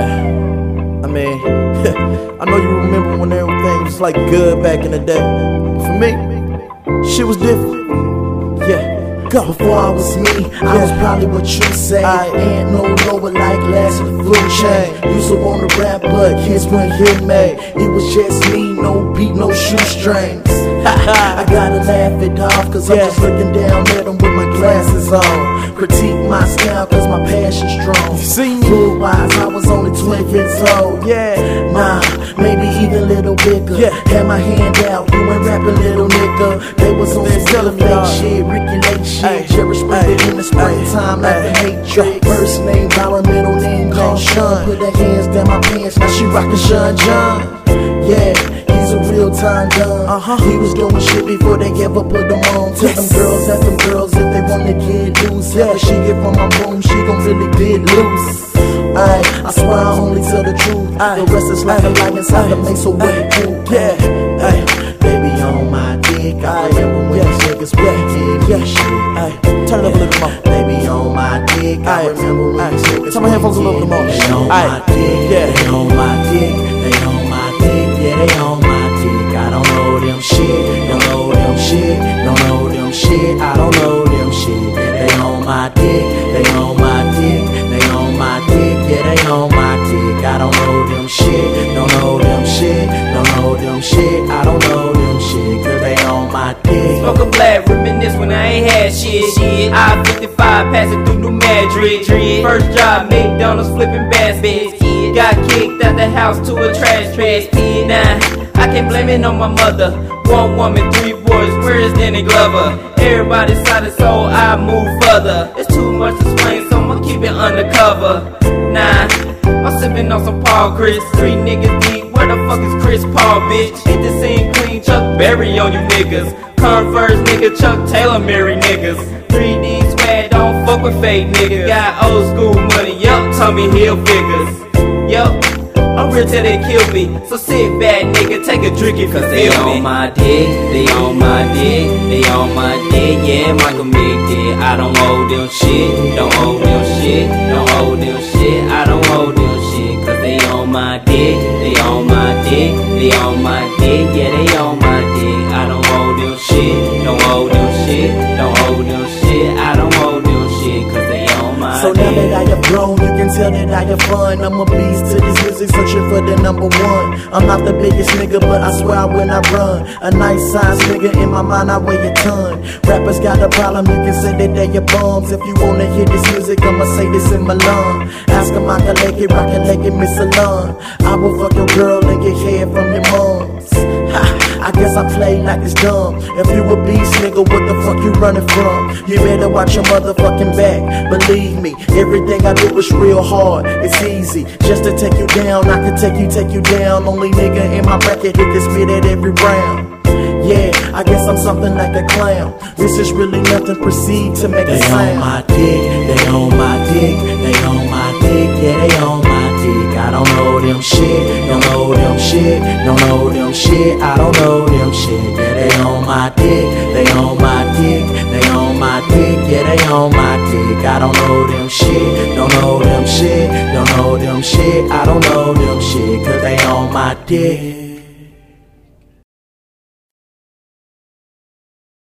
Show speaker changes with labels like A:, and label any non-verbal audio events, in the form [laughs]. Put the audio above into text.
A: Yeah. I mean, [laughs] I know you remember when everything was like good back in the day. For me, shit was different. Yeah. Go.
B: Before I was me, I was probably what you say. I ain't no lower like last of the food chain. Used to wanna rap, but kids wouldn't hear me. It was just me, no beat, no shoestrings. [laughs] I gotta laugh it off, cause I'm
A: Yeah.
B: just looking down at them with my glasses on. Critique my style, cause my passion's strong.
A: You See me?
B: Food wise, I was only 12 years old.
A: Yeah.
B: Nah, maybe even a little bigger.
A: Yeah.
B: Had my hand out, you ain't rapping, little nigga. They was on some fake shit, Ricki Lake shit. Cherish
A: ay,
B: in the springtime like the hatred. First name, Byron, middle name, called Sean. Put her hands down my pants, now she rockin' Sean John. Yeah, he's a real time gun.
A: Uh-huh.
B: He was doing shit before they ever put them on. Tell them girls, ask them girls if they wanna get loose. Yeah, she get from my room, she gon' really get loose. Aye, I swear I only tell the truth. The rest is like a lie inside the maze, so what it do?
A: Yeah.
B: Ay, baby on my dick. I remember when these niggas did me shit.
A: Ay, turn it up a little more.
B: Baby on my dick. I remember when these niggas
A: Turn my headphones a little more.
B: They on my dick.
A: Yeah.
B: They on my dick. They on my dick. Yeah, they on my dick. I don't know them shit. Don't know them shit. Don't know them shit. I don't know them shit. They on my dick. They on my dick. On my dick. I don't know them shit. Don't know them shit. Don't know them shit. I don't know them shit. Cause they on my dick.
C: Smoke a black, reminisce when I ain't had shit. shit. I 55 passing through New Madrid. First job, McDonald's flipping baskets. Got kicked out the house to a trash trash. Nah, I can't blame it on my mother. One woman, three boys, where's Danny Glover? Everybody decided, so I move further. It's too much to explain, so I'ma keep it undercover. Nah, I'm sipping on some Paul Chris. Three niggas deep, where the fuck is Chris Paul, bitch? Hit the scene clean, Chuck Berry on you niggas. Converse nigga, Chuck Taylor Mary niggas. 3D swag, don't fuck with fake niggas. Got old school money, yup, Tommy Hill figures. Yup, real till they kill me. So sit back, nigga, take a drink if you
D: Cause they
C: feel me.
D: on my dick, they on my dick, they on my dick, yeah, Michael Mick did. I don't owe them shit, don't owe them shit, don't owe them shit, I don't owe them shit. Cause they on my dick, they on my dick, they on my dick, yeah, they on my dick. I don't owe them shit, don't owe them shit, don't owe them shit, I don't owe them shit. Cause they on my
B: So
D: dick.
B: now that I have grown, you can tell that I have fun. I'm a beast to this music, searching for the number one. I'm not the biggest nigga, but I swear when I run. A nice size nigga in my mind, I weigh a ton. Rappers got a problem, you can say that they your bums. If you wanna hear this music, I'ma say this in my lung. Ask them I can like it, rock it like it, Miss Salon. I will fuck your girl and get hair from your moms. Guess I play like it's dumb. If you a beast, nigga, what the fuck you running from? You better watch your motherfucking back. Believe me, everything I do is real hard. It's easy just to take you down. I can take you, take you down. Only nigga in my bracket who can spit at every round. Yeah, I guess I'm something like a clown. This is really nothing. Proceed to make a sound.
D: They on my dick, they on my dick, they on my dick, yeah, they on my dick. I don't know them shit, don't know them shit, don't know them shit, I don't know them shit. Yeah, they on my dick, they on my dick, they on my dick, yeah, they on my dick. I don't know them shit, don't know them shit, don't know them shit, I don't know them shit, cause they on my dick.